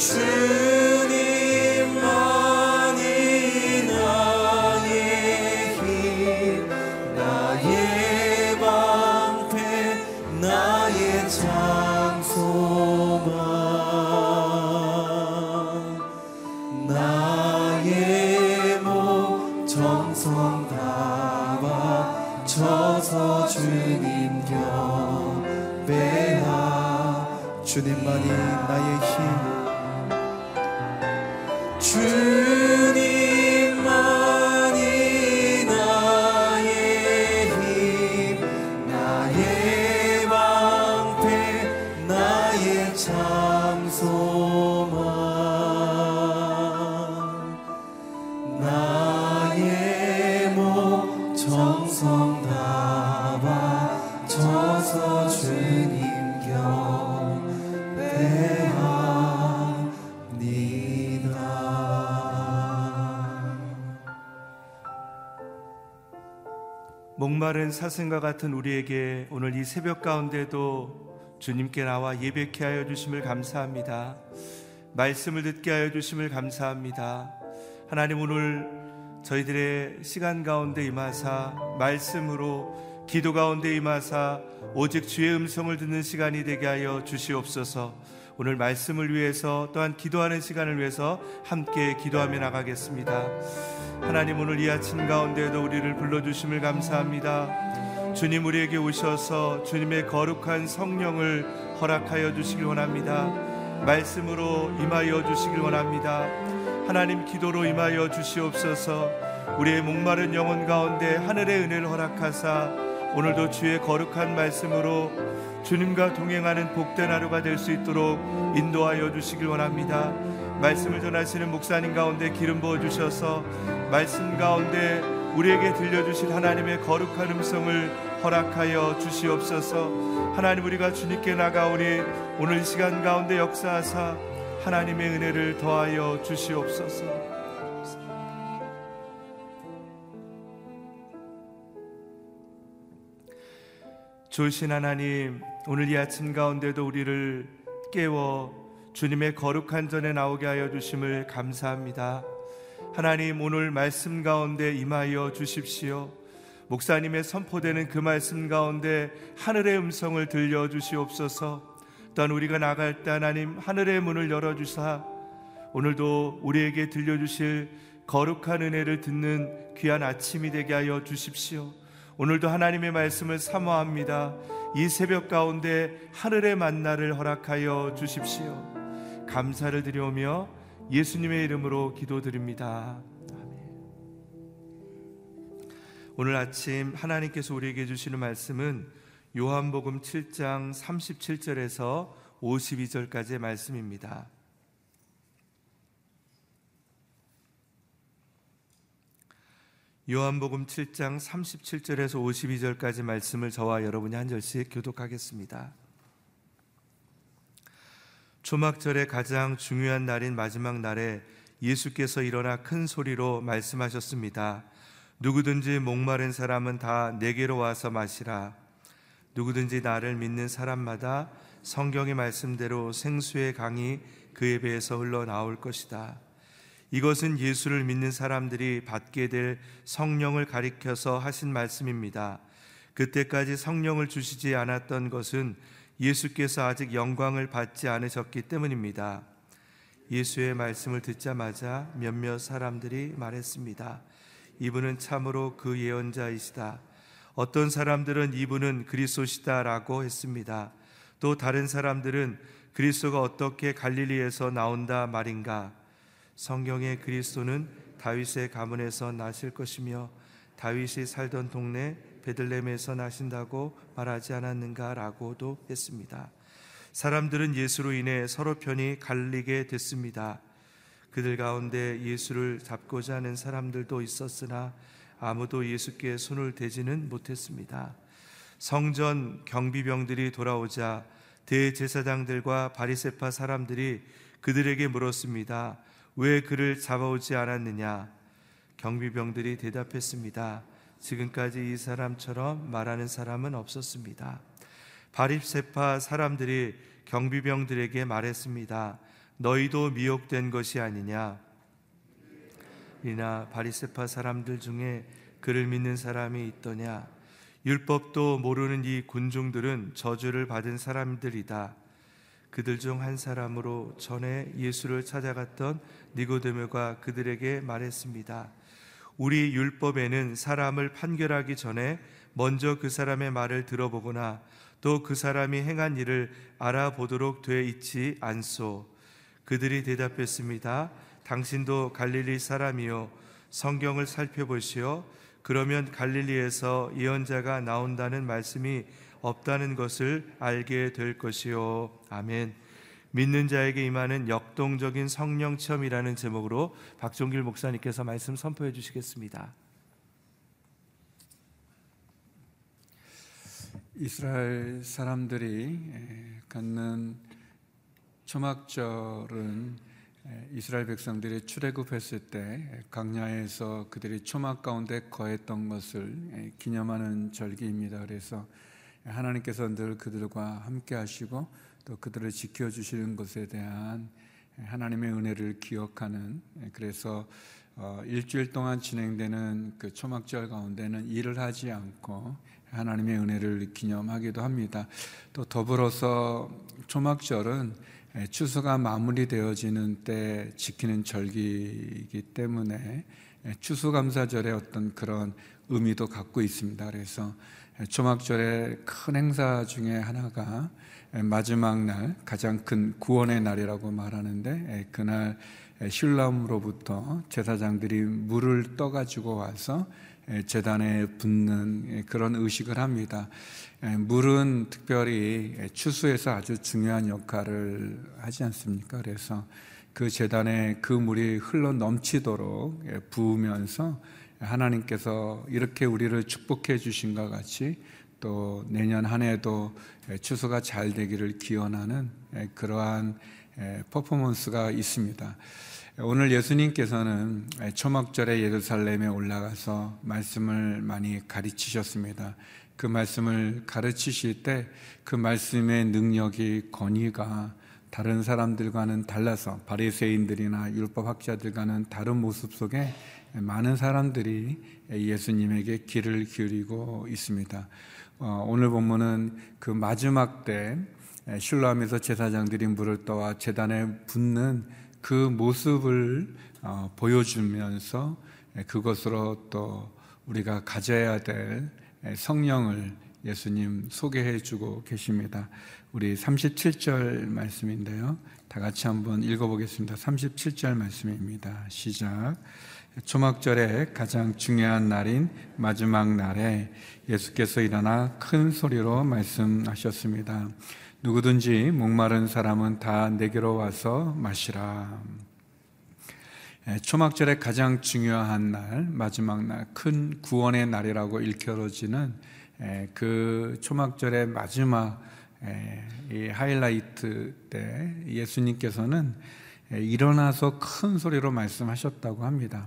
주 목마른 사슴과 같은 우리에게 오늘 이 새벽 가운데도 주님께 나와 예배케 하여 주심을 감사합니다. 말씀을 듣게 하여 주심을 감사합니다. 하나님 오늘 저희들의 시간 가운데 임하사 말씀으로 기도 가운데 임하사 오직 주의 음성을 듣는 시간이 되게 하여 주시옵소서. 오늘 말씀을 위해서 또한 기도하는 시간을 위해서 함께 기도하며 나가겠습니다. 하나님 오늘 이 아침 가운데도 우리를 불러주심을 감사합니다. 주님 우리에게 오셔서 주님의 거룩한 성령을 허락하여 주시길 원합니다. 말씀으로 임하여 주시길 원합니다. 하나님 기도로 임하여 주시옵소서. 우리의 목마른 영혼 가운데 하늘의 은혜를 허락하사 오늘도 주의 거룩한 말씀으로 주님과 동행하는 복된 하루가 될 수 있도록 인도하여 주시길 원합니다. 말씀을 전하시는 목사님 가운데 기름 부어 주셔서 말씀 가운데 우리에게 들려주실 하나님의 거룩한 음성을 허락하여 주시옵소서. 하나님 우리가 주님께 나가오니 오늘 시간 가운데 역사하사 하나님의 은혜를 더하여 주시옵소서. 좋으신 하나님, 오늘 이 아침 가운데도 우리를 깨워 주님의 거룩한 전에 나오게 하여 주심을 감사합니다. 하나님, 오늘 말씀 가운데 임하여 주십시오. 목사님의 선포되는 그 말씀 가운데 하늘의 음성을 들려 주시옵소서. 또한 우리가 나갈 때 하나님 하늘의 문을 열어 주사 오늘도 우리에게 들려 주실 거룩한 은혜를 듣는 귀한 아침이 되게 하여 주십시오. 오늘도 하나님의 말씀을 사모합니다. 이 새벽 가운데 하늘의 만나를 허락하여 주십시오. 감사를 드려오며 예수님의 이름으로 기도드립니다. 오늘 아침 하나님께서 우리에게 주시는 말씀은 요한복음 7장 37절에서 52절까지의 말씀입니다. 요한복음 7장 37절에서 52절까지 말씀을 저와 여러분이 한 절씩 교독하겠습니다. 초막절의 가장 중요한 날인 마지막 날에 예수께서 일어나 큰 소리로 말씀하셨습니다. 누구든지 목마른 사람은 다 내게로 와서 마시라. 누구든지 나를 믿는 사람마다 성경의 말씀대로 생수의 강이 그의 배에서 흘러 나올 것이다. 이것은 예수를 믿는 사람들이 받게 될 성령을 가리켜서 하신 말씀입니다. 그때까지 성령을 주시지 않았던 것은 예수께서 아직 영광을 받지 않으셨기 때문입니다. 예수의 말씀을 듣자마자 몇몇 사람들이 말했습니다. 이분은 참으로 그 예언자이시다. 어떤 사람들은 이분은 그리스도시다라고 했습니다. 또 다른 사람들은 그리스도가 어떻게 갈릴리에서 나온다 말인가? 성경의 그리스도는 다윗의 가문에서 나실 것이며 다윗이 살던 동네 베들렘에서 나신다고 말하지 않았는가라고도 했습니다. 사람들은 예수로 인해 서로 편이 갈리게 됐습니다. 그들 가운데 예수를 잡고자 하는 사람들도 있었으나 아무도 예수께 손을 대지는 못했습니다. 성전 경비병들이 돌아오자 대제사장들과 바리세파 사람들이 그들에게 물었습니다. 왜 그를 잡아오지 않았느냐? 경비병들이 대답했습니다. 지금까지 이 사람처럼 말하는 사람은 없었습니다. 바리세파 사람들이 경비병들에게 말했습니다. 너희도 미혹된 것이 아니냐? 이나 바리세파 사람들 중에 그를 믿는 사람이 있더냐? 율법도 모르는 이 군중들은 저주를 받은 사람들이다. 그들 중 한 사람으로 전에 예수를 찾아갔던 니고데모가 그들에게 말했습니다. 우리 율법에는 사람을 판결하기 전에 먼저 그 사람의 말을 들어보거나 또 그 사람이 행한 일을 알아보도록 돼 있지 않소. 그들이 대답했습니다. 당신도 갈릴리 사람이요 성경을 살펴보시오. 그러면 갈릴리에서 예언자가 나온다는 말씀이 없다는 것을 알게 될 것이요. 아멘. 믿는 자에게 임하는 역동적인 성령 체험이라는 제목으로 박종길 목사님께서 말씀 선포해 주시겠습니다. 이스라엘 사람들이 갖는 초막절은 이스라엘 백성들이 출애굽했을 때 강야에서 그들이 초막 가운데 거했던 것을 기념하는 절기입니다. 그래서 하나님께서 늘 그들과 함께 하시고 또 그들을 지켜 주시는 것에 대한 하나님의 은혜를 기억하는 그래서 어, 일주일 동안 진행되는 그 초막절 가운데는 일을 하지 않고 하나님의 은혜를 기념하기도 합니다. 또 더불어서 초막절은 추수가 마무리되어지는 때 지키는 절기이기 때문에 추수감사절의 어떤 그런 의미도 갖고 있습니다. 그래서 초막절의 큰 행사 중에 하나가 마지막 날 가장 큰 구원의 날이라고 말하는데 그날 신람으로부터 제사장들이 물을 떠가지고 와서 재단에 붓는 그런 의식을 합니다. 물은 특별히 추수에서 아주 중요한 역할을 하지 않습니까? 그래서 그 재단에 그 물이 흘러 넘치도록 부으면서 하나님께서 이렇게 우리를 축복해 주신 것 같이 또 내년 한 해도 추수가 잘 되기를 기원하는 그러한 퍼포먼스가 있습니다. 오늘 예수님께서는 초막절에 예루살렘에 올라가서 말씀을 많이 가르치셨습니다. 그 말씀을 가르치실 때 그 말씀의 능력이 권위가 다른 사람들과는 달라서 바리새인들이나 율법 학자들과는 다른 모습 속에 많은 사람들이 예수님에게 귀를 기울이고 있습니다. 어, 오늘 본문은 그 마지막 때 실로암에서 제사장들이 물을 떠와 재단에 붓는 그 모습을 어, 보여주면서 그것으로 또 우리가 가져야 될 성령을 예수님 소개해 주고 계십니다. 우리 37절 말씀인데요. 다 같이 한번 읽어보겠습니다. 37절 말씀입니다. 시작. 초막절의 가장 중요한 날인 마지막 날에 예수께서 일어나 큰 소리로 말씀하셨습니다. 누구든지 목마른 사람은 다 내게로 와서 마시라. 예, 초막절의 가장 중요한 날, 마지막 날, 큰 구원의 날이라고 일컬어지는 예, 그 초막절의 마지막 예, 이 하이라이트 때 예수님께서는 일어나서 큰 소리로 말씀하셨다고 합니다.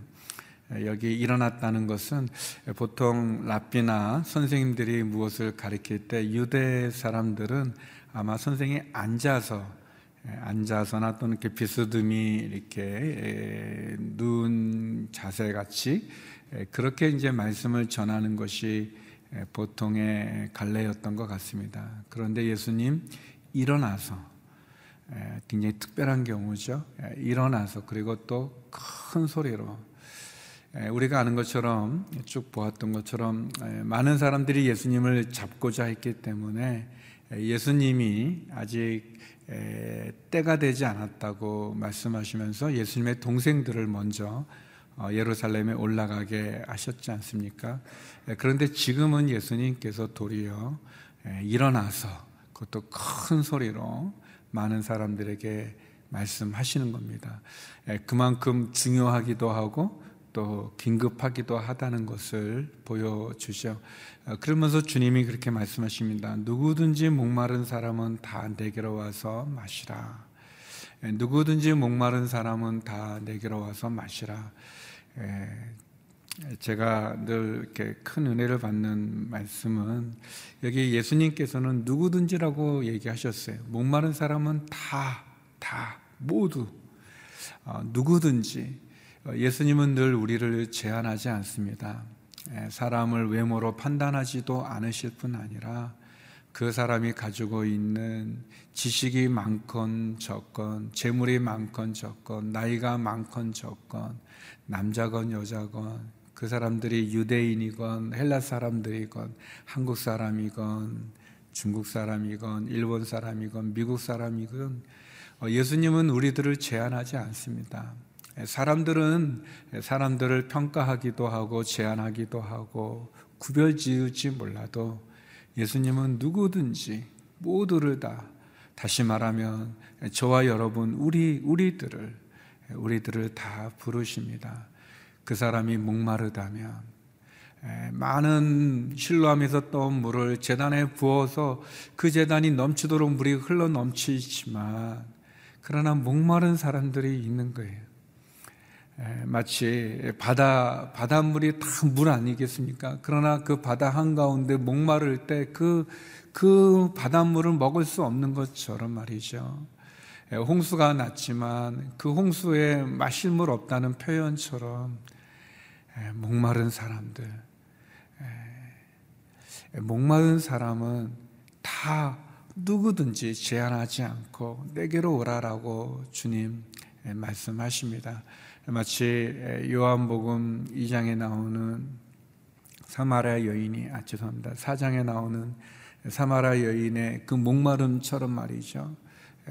여기 일어났다는 것은 보통 랍비나 선생님들이 무엇을 가르칠 때 유대 사람들은 아마 선생이 앉아서 앉아서나 또는 이렇게 비스듬히 이렇게 누운 자세 같이 그렇게 이제 말씀을 전하는 것이 보통의 갈래였던 것 같습니다. 그런데 예수님 일어나서 굉장히 특별한 경우죠. 일어나서 그리고 또 큰 소리로 우리가 아는 것처럼 쭉 보았던 것처럼 많은 사람들이 예수님을 잡고자 했기 때문에 예수님이 아직 때가 되지 않았다고 말씀하시면서 예수님의 동생들을 먼저 어, 예루살렘에 올라가게 하셨지 않습니까? 그런데 지금은 예수님께서 도리어 일어나서 그것도 큰 소리로 많은 사람들에게 말씀하시는 겁니다. 그만큼 중요하기도 하고 또 긴급하기도 하다는 것을 보여주죠. 어, 그러면서 주님이 그렇게 말씀하십니다. 누구든지 목마른 사람은 다 내게로 와서 마시라. 누구든지 목마른 사람은 다 내게로 와서 마시라. 제가 늘 이렇게 큰 은혜를 받는 말씀은 여기 예수님께서는 누구든지라고 얘기하셨어요. 목마른 사람은 다, 다, 모두, 어, 누구든지. 어, 예수님은 늘 우리를 제한하지 않습니다. 사람을 외모로 판단하지도 않으실 뿐 아니라 그 사람이 가지고 있는 지식이 많건 적건, 재물이 많건 적건, 나이가 많건 적건, 남자건 여자건, 그 사람들이 유대인이건 헬라 사람들이건 한국 사람이건 중국 사람이건 일본 사람이건 미국 사람이건 어, 예수님은 우리들을 제한하지 않습니다. 사람들은 사람들을 평가하기도 하고 제한하기도 하고 구별 지을지 몰라도 예수님은 누구든지 모두를 다 다시 말하면 저와 여러분 우리 우리들을 우리들을 다 부르십니다. 그 사람이 목마르다면 많은 실로함에서 떠온 물을 재단에 부어서 그 재단이 넘치도록 물이 흘러 넘치지만 그러나 목마른 사람들이 있는 거예요. 마치 바다 바닷물이 다 물 아니겠습니까? 그러나 그 바다 한 가운데 목마를 때 그그 그 바닷물을 먹을 수 없는 것처럼 말이죠. 홍수가 났지만 그 홍수에 마실 물 없다는 표현처럼 목마른 사람들, 목마른 사람은 다 누구든지 제한하지 않고 내게로 오라라고 주님 말씀하십니다. 마치 요한복음 2장에 나오는 사마리아 여인이 아 죄송합니다. 4장에 나오는 사마리아 여인의 그 목마름처럼 말이죠.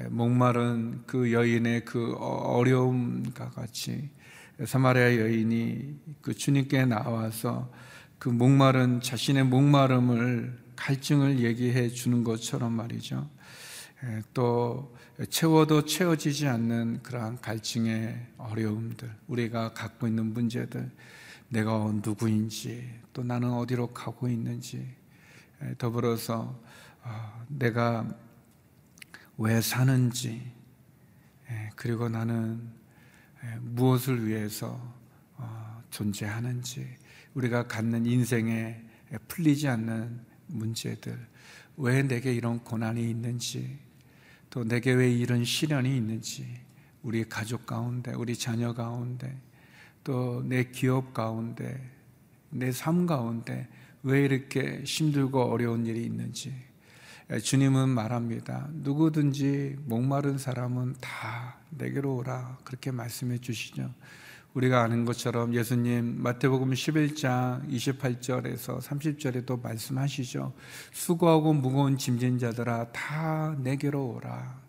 목마른 그 여인의 그 어려움과 같이 사마리아 여인이 그 주님께 나와서 그 목마른 자신의 목마름을 갈증을 얘기해 주는 것처럼 말이죠. 또 채워도 채워지지 않는 그러한 갈증의 어려움들, 우리가 갖고 있는 문제들, 내가 누구인지, 또 나는 어디로 가고 있는지, 더불어서 어, 내가 왜 사는지, 그리고 나는 무엇을 위해서 어, 존재하는지, 우리가 갖는 인생에 풀리지 않는 문제들, 왜 내게 이런 고난이 있는지, 또 내게 왜 이런 시련이 있는지 우리 가족 가운데, 우리 자녀 가운데, 또 내 기업 가운데, 내 삶 가운데 왜 이렇게 힘들고 어려운 일이 있는지 주님은 말합니다. 누구든지 목마른 사람은 다 내게로 오라. 그렇게 말씀해 주시죠. 우리가 아는 것처럼 예수님 마태복음 11장 28절에서 30절에도 말씀하시죠. 수고하고 무거운 짐진 자들아 다 내게로 오라.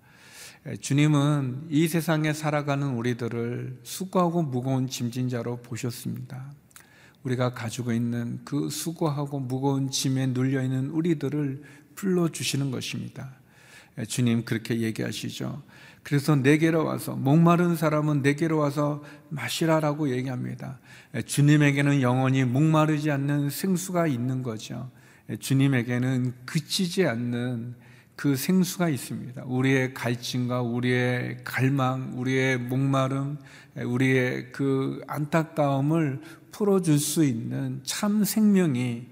주님은 이 세상에 살아가는 우리들을 수고하고 무거운 짐진 자로 보셨습니다. 우리가 가지고 있는 그 수고하고 무거운 짐에 눌려 있는 우리들을 불러 주시는 것입니다. 주님 그렇게 얘기하시죠. 그래서 내게로 와서 목마른 사람은 내게로 와서 마시라라고 얘기합니다. 주님에게는 영원히 목마르지 않는 생수가 있는 거죠. 주님에게는 그치지 않는 그 생수가 있습니다. 우리의 갈증과 우리의 갈망, 우리의 목마름, 우리의 그 안타까움을 풀어줄 수 있는 참 생명이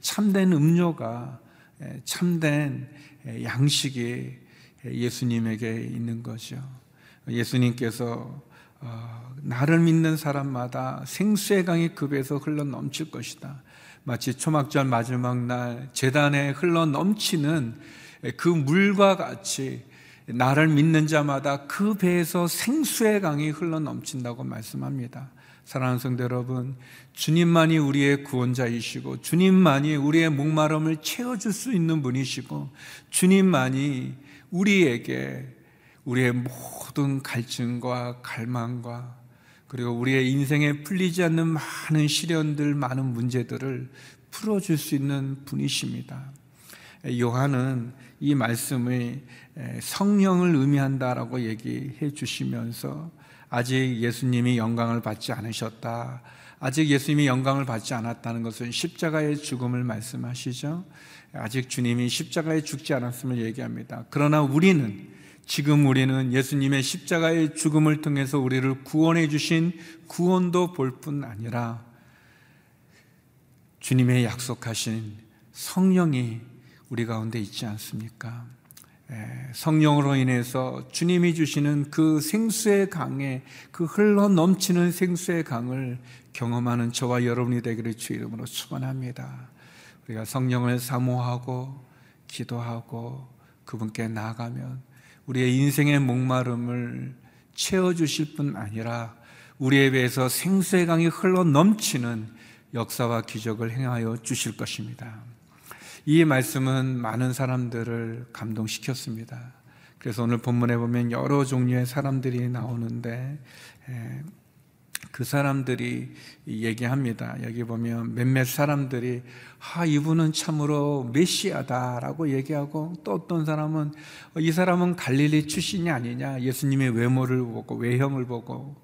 참된 음료가 참된 양식이 예수님에게 있는 거죠. 예수님께서 어, 나를 믿는 사람마다 생수의 강이 급에서 흘러 넘칠 것이다. 마치 초막절 마지막 날 재단에 흘러 넘치는 그 물과 같이 나를 믿는 자마다 그 배에서 생수의 강이 흘러 넘친다고 말씀합니다. 사랑하는 성도 여러분, 주님만이 우리의 구원자이시고, 주님만이 우리의 목마름을 채워줄 수 있는 분이시고, 주님만이 우리에게 우리의 모든 갈증과 갈망과 그리고 우리의 인생에 풀리지 않는 많은 시련들, 많은 문제들을 풀어줄 수 있는 분이십니다. 요한은 이 말씀을 성령을 의미한다라고 얘기해 주시면서 아직 예수님이 영광을 받지 않으셨다. 아직 예수님이 영광을 받지 않았다는 것은 십자가의 죽음을 말씀하시죠. 아직 주님이 십자가에 죽지 않았음을 얘기합니다. 그러나 우리는 지금 우리는 예수님의 십자가의 죽음을 통해서 우리를 구원해 주신 구원도 볼 뿐 아니라 주님의 약속하신 성령이 우리 가운데 있지 않습니까? 성령으로 인해서 주님이 주시는 그 생수의 강에 그 흘러 넘치는 생수의 강을 경험하는 저와 여러분이 되기를 주 이름으로 축원합니다. 우리가 성령을 사모하고 기도하고 그분께 나아가면 우리의 인생의 목마름을 채워 주실 뿐 아니라 우리에 비해서 생수의 강이 흘러 넘치는 역사와 기적을 행하여 주실 것입니다. 이 말씀은 많은 사람들을 감동시켰습니다. 그래서 오늘 본문에 보면 여러 종류의 사람들이 나오는데 그 사람들이 얘기합니다. 여기 보면 몇몇 사람들이 아 이분은 참으로 메시아다라고 얘기하고 또 어떤 사람은 이 사람은 갈릴리 출신이 아니냐 예수님의 외모를 보고 외형을 보고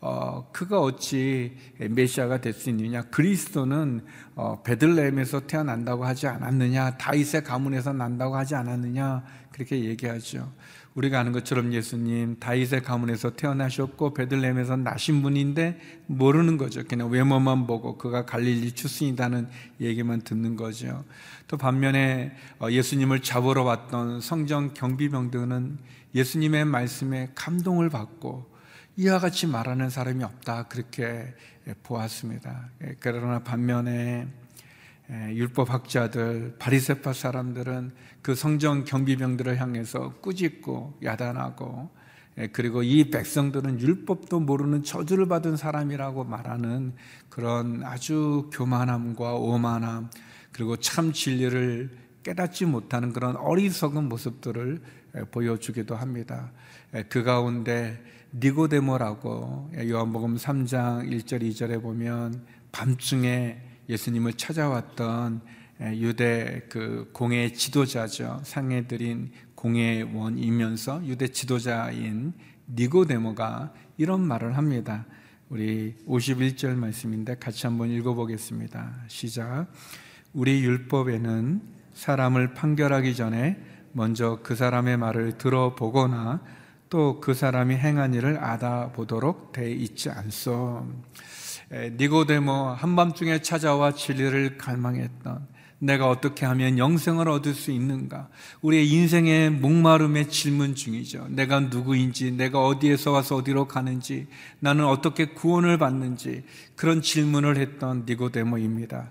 어, 그가 어찌 메시아가 될 수 있느냐? 그리스도는 어, 베들레헴에서 태어난다고 하지 않았느냐? 다윗의 가문에서 난다고 하지 않았느냐? 그렇게 얘기하죠. 우리가 아는 것처럼 예수님 다윗의 가문에서 태어나셨고 베들레헴에서 나신 분인데 모르는 거죠. 그냥 외모만 보고 그가 갈릴리 출신이다는 얘기만 듣는 거죠. 또 반면에 어, 예수님을 잡으러 왔던 성정 경비병들은 예수님의 말씀에 감동을 받고 이와 같이 말하는 사람이 없다 그렇게 보았습니다. 예, 그러나 반면에 예, 율법학자들, 바리새파 사람들은 그 성정 경비병들을 향해서 꾸짖고 야단하고 예, 그리고 이 백성들은 율법도 모르는 저주를 받은 사람이라고 말하는 그런 아주 교만함과 오만함 그리고 참 진리를 깨닫지 못하는 그런 어리석은 모습들을 보여주기도 합니다. 그 가운데 니고데모라고 요한복음 3장 1절 2절에 보면 밤중에 예수님을 찾아왔던 유대 그 공예 지도자죠. 상해드린 공예원이면서 유대 지도자인 니고데모가 이런 말을 합니다. 우리 51절 말씀인데 같이 한번 읽어보겠습니다. 시작. 우리 율법에는 사람을 판결하기 전에 먼저 그 사람의 말을 들어보거나 또 그 사람이 행한 일을 알아보도록 돼 있지 않소. 니고데모 한밤중에 찾아와 진리를 갈망했던 내가 어떻게 하면 영생을 얻을 수 있는가? 우리의 인생의 목마름의 질문 중이죠. 내가 누구인지, 내가 어디에서 와서 어디로 가는지, 나는 어떻게 구원을 받는지 그런 질문을 했던 니고데모입니다.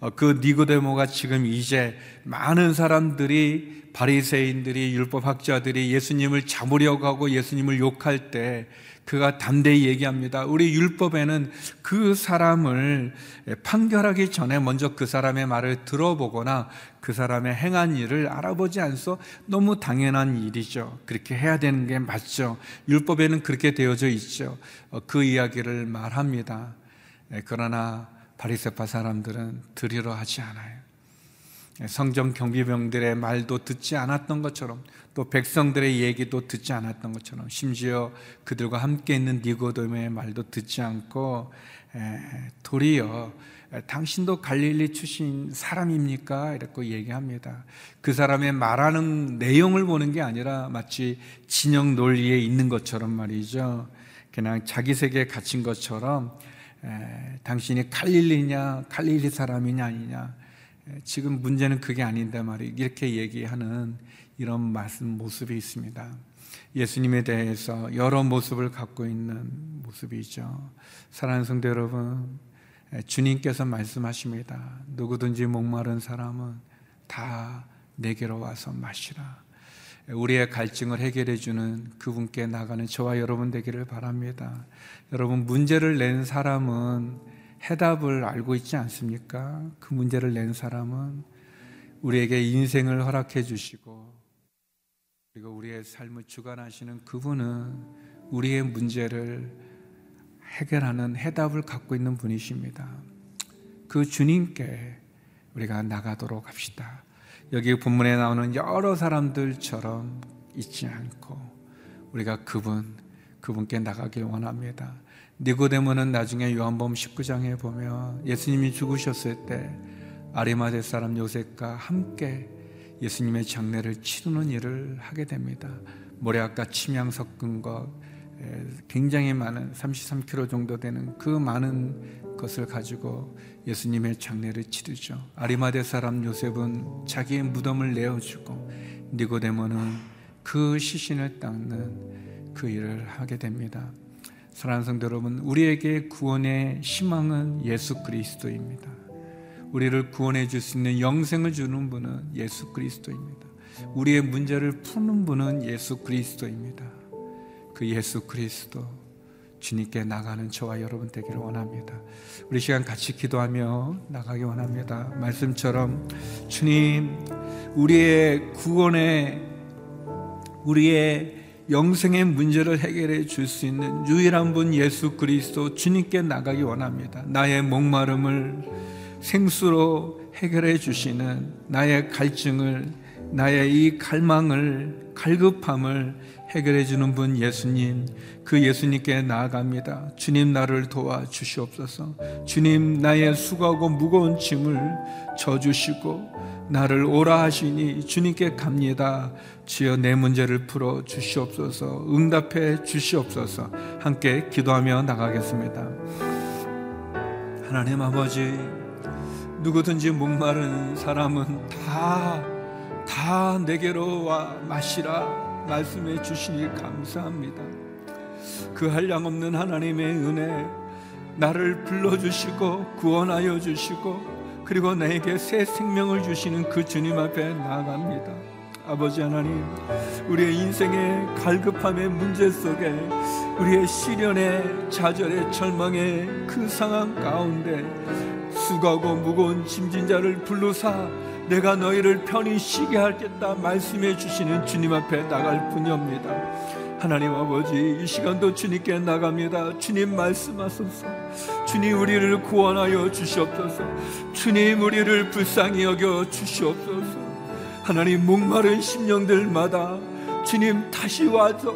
어, 그 니고데모가 지금 이제 많은 사람들이 바리새인들이 율법 학자들이 예수님을 잡으려고 하고 예수님을 욕할 때 그가 담대히 얘기합니다. 우리 율법에는 그 사람을 판결하기 전에 먼저 그 사람의 말을 들어보거나 그 사람의 행한 일을 알아보지 않소 너무 당연한 일이죠. 그렇게 해야 되는 게 맞죠. 율법에는 그렇게 되어져 있죠. 어, 그 이야기를 말합니다. 예, 그러나 바리새파 사람들은 들으려 하지 않아요. 성정 경비병들의 말도 듣지 않았던 것처럼 또 백성들의 얘기도 듣지 않았던 것처럼 심지어 그들과 함께 있는 니고도의 말도 듣지 않고 도리어 당신도 갈릴리 출신 사람입니까? 이렇게 얘기합니다. 그 사람의 말하는 내용을 보는 게 아니라 마치 진영 논리에 있는 것처럼 말이죠. 그냥 자기 세계에 갇힌 것처럼 에, 당신이 갈릴리냐, 갈릴리 사람이냐 아니냐. 에, 지금 문제는 그게 아닌데 말이 이렇게 얘기하는 이런 말씀 모습이 있습니다. 예수님에 대해서 여러 모습을 갖고 있는 모습이죠. 사랑하는 성도 여러분, 주님께서 말씀하십니다. 누구든지 목마른 사람은 다 내게로 와서 마시라. 우리의 갈증을 해결해 주는 그분께 나가는 저와 여러분 되기를 바랍니다. 여러분 문제를 낸 사람은 해답을 알고 있지 않습니까? 그 문제를 낸 사람은 우리에게 인생을 허락해 주시고 그리고 우리의 삶을 주관하시는 그분은 우리의 문제를 해결하는 해답을 갖고 있는 분이십니다. 그 주님께 우리가 나가도록 합시다. 여기 본문에 나오는 여러 사람들처럼 있지 않고 우리가 그분 그분께 나가길 원합니다. 니고데모는 나중에 요한복음 19장에 보면 예수님이 죽으셨을 때 아리마대 사람 요셉과 함께 예수님의 장례를 치르는 일을 하게 됩니다. 모래아까 침향 섞은 것 굉장히 많은 33kg 정도 되는 그 많은 것을 가지고 예수님의 장례를 치르죠. 아리마대 사람 요셉은 자기의 무덤을 내어주고 니고데모는 그 시신을 닦는 그 일을 하게 됩니다. 사랑하는 성도 여러분, 우리에게 구원의 희망은 예수 그리스도입니다. 우리를 구원해 줄 수 있는 영생을 주는 분은 예수 그리스도입니다. 우리의 문제를 푸는 분은 예수 그리스도입니다. 그 예수 그리스도 주님께 나가는 저와 여러분 되기를 원합니다. 우리 시간 같이 기도하며 나가기 원합니다. 말씀처럼 주님 우리의 구원에 우리의 영생의 문제를 해결해 줄 수 있는 유일한 분 예수 그리스도 주님께 나가기 원합니다. 나의 목마름을 생수로 해결해 주시는 나의 갈증을 나의 이 갈망을 갈급함을 해결해 주는 분 예수님 그 예수님께 나아갑니다. 주님 나를 도와 주시옵소서. 주님 나의 수고하고 무거운 짐을 져 주시고 나를 오라 하시니 주님께 갑니다. 주여 내 문제를 풀어 주시옵소서. 응답해 주시옵소서. 함께 기도하며 나가겠습니다. 하나님 아버지 누구든지 목마른 사람은 다 다 내게로 와 마시라 말씀해 주시니 감사합니다. 그 한량 없는 하나님의 은혜 나를 불러주시고 구원하여 주시고 그리고 나에게 새 생명을 주시는 그 주님 앞에 나아갑니다. 아버지 하나님, 우리의 인생의 갈급함의 문제 속에 우리의 시련의 좌절의 절망의 그 상황 가운데 수고하고 무거운 짐진 자를 불러사 내가 너희를 편히 쉬게 하겠다 말씀해 주시는 주님 앞에 나갈 뿐이옵니다. 하나님 아버지 이 시간도 주님께 나갑니다. 주님 말씀하소서. 주님 우리를 구원하여 주시옵소서. 주님 우리를 불쌍히 여겨 주시옵소서. 하나님 목마른 심령들마다 주님 다시 와서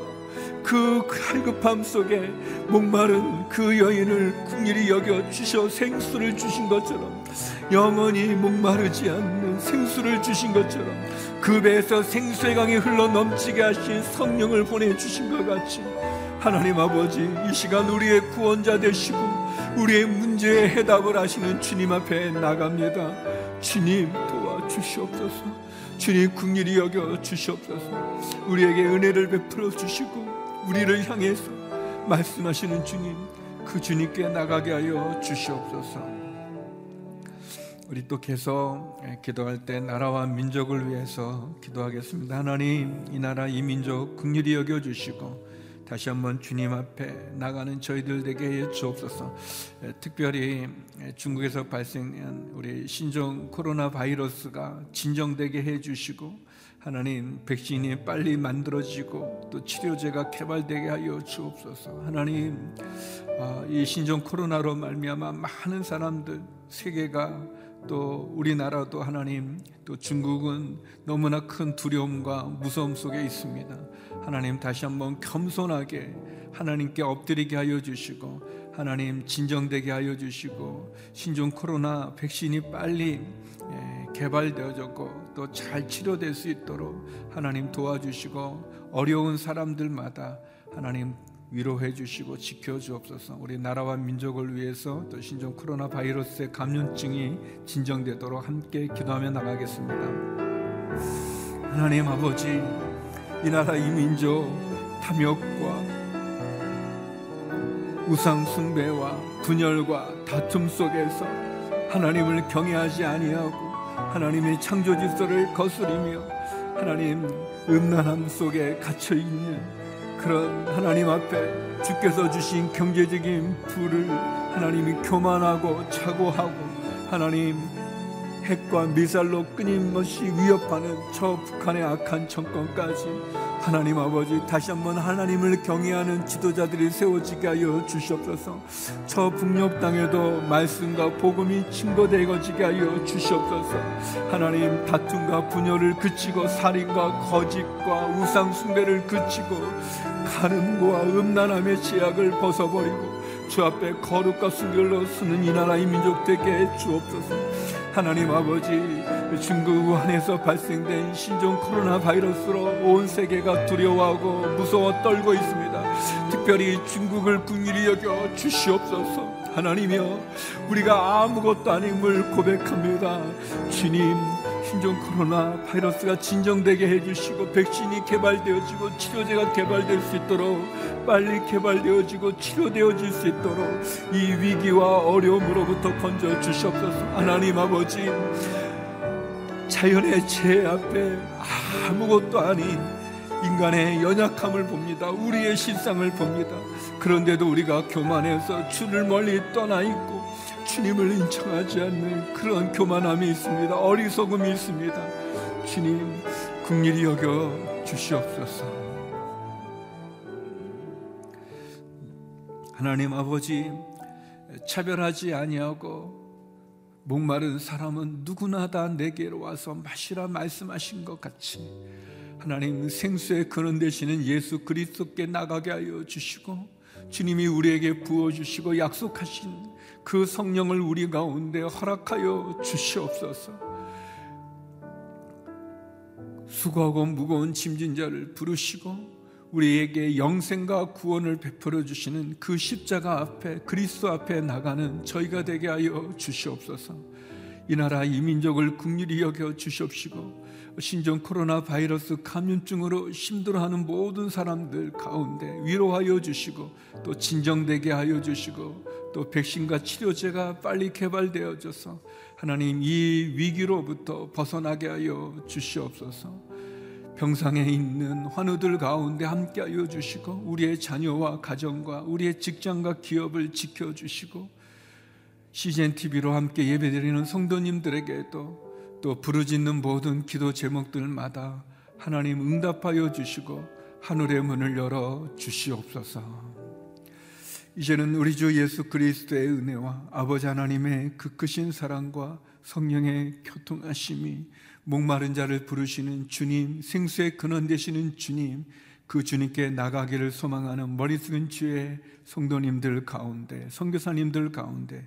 그 갈급함 속에 목마른 그 여인을 궁일이 여겨 주셔 생수를 주신 것처럼 영원히 목마르지 않는 생수를 주신 것처럼 그 배에서 생수의 강이 흘러 넘치게 하신 성령을 보내주신 것 같이 하나님 아버지 이 시간 우리의 구원자 되시고 우리의 문제에 해답을 하시는 주님 앞에 나갑니다. 주님 도와주시옵소서. 주님 국률이 여겨 주시옵소서. 우리에게 은혜를 베풀어 주시고 우리를 향해서 말씀하시는 주님 그 주님께 나가게 하여 주시옵소서 우리 또 계속 기도할 때 나라와 민족을 위해서 기도하겠습니다. 하나님, 이 나라 이 민족 긍휼히 여겨 주시고 다시 한번 주님 앞에 나가는 저희들에게 해 주옵소서. 특별히 중국에서 발생한 우리 신종 코로나 바이러스가 진정되게 해 주시고 하나님 백신이 빨리 만들어지고 또 치료제가 개발되게 하여 주옵소서. 하나님 아, 이 신종 코로나로 말미암아 많은 사람들 세계가 또 우리나라도 하나님 또 중국은 너무나 큰 두려움과 무서움 속에 있습니다. 하나님 다시 한번 겸손하게 하나님께 엎드리게 하여 주시고 하나님 진정되게 하여 주시고 신종 코로나 백신이 빨리 예, 개발되어졌고 또 잘 치료될 수 있도록 하나님 도와주시고 어려운 사람들마다 하나님 위로해 주시고 지켜 주옵소서. 우리 나라와 민족을 위해서 또 신종 코로나 바이러스의 감염증이 진정되도록 함께 기도하며 나가겠습니다. 하나님 아버지, 이 나라 이 민족 탐욕과 우상 숭배와 분열과 다툼 속에서 하나님을 경외하지 아니하고 하나님의 창조 질서를 거스리며 하나님 음란함 속에 갇혀 있는 그런 하나님 앞에 주께서 주신 경제적인 부를 하나님이 교만하고 차고하고 하나님 핵과 미사일로 끊임없이 위협하는 저 북한의 악한 정권까지 하나님 아버지 다시 한번 하나님을 경외하는 지도자들이 세워지게 하여 주시옵소서. 저 북녘 땅에도 말씀과 복음이 증거되어지게 하여 주시옵소서. 하나님 다툼과 분열을 그치고 살인과 거짓과 우상 숭배를 그치고 가늠과 음란함의 제약을 벗어버리고 주 앞에 거룩과 순결로 서는 이 나라의 민족 되게 주옵소서 하나님 아버지 중국 우한에서 발생된 신종 코로나 바이러스로 온 세계가 두려워하고 무서워 떨고 있습니다. 특별히 중국을 국률이 여겨 주시옵소서 하나님이여 우리가 아무것도 아님을 고백합니다. 주님 신종 코로나 바이러스가 진정되게 해주시고 백신이 개발되어지고 치료제가 개발될 수 있도록 빨리 개발되어지고 치료되어질 수 있도록 이 위기와 어려움으로부터 건져 주시옵소서. 하나님 아버지 자연의 죄 앞에 아무것도 아닌 인간의 연약함을 봅니다. 우리의 실상을 봅니다. 그런데도 우리가 교만해서 주를 멀리 떠나 있고 주님을 인정하지 않는 그런 교만함이 있습니다. 어리석음이 있습니다. 주님, 국리이 여겨 주시옵소서. 하나님 아버지, 차별하지 아니하고 목마른 사람은 누구나 다 내게로 와서 마시라 말씀하신 것 같이 하나님 생수의 근원 되시는 예수 그리스도께 나가게 하여 주시고 주님이 우리에게 부어 주시고 약속하신 그 성령을 우리 가운데 허락하여 주시옵소서. 수고하고 무거운 짐진 자를 부르시고 우리에게 영생과 구원을 베풀어 주시는 그 십자가 앞에 그리스도 앞에 나가는 저희가 되게 하여 주시옵소서. 이 나라 이 민족을 국률이 여겨 주시옵시고 신종 코로나 바이러스 감염증으로 힘들어하는 모든 사람들 가운데 위로하여 주시고 또 진정되게 하여 주시고 또 백신과 치료제가 빨리 개발되어져서 하나님 이 위기로부터 벗어나게 하여 주시옵소서. 병상에 있는 환우들 가운데 함께하여 주시고 우리의 자녀와 가정과 우리의 직장과 기업을 지켜 주시고 CGN TV로 함께 예배드리는 성도님들에게도 또 부르짖는 모든 기도 제목들마다 하나님 응답하여 주시고 하늘의 문을 열어 주시옵소서. 이제는 우리 주 예수 그리스도의 은혜와 아버지 하나님의 그 크신 사랑과 성령의 교통하심이 목마른 자를 부르시는 주님, 생수의 근원 되시는 주님, 그 주님께 나가기를 소망하는 머리 숙인 주의 성도님들 가운데, 성교사님들 가운데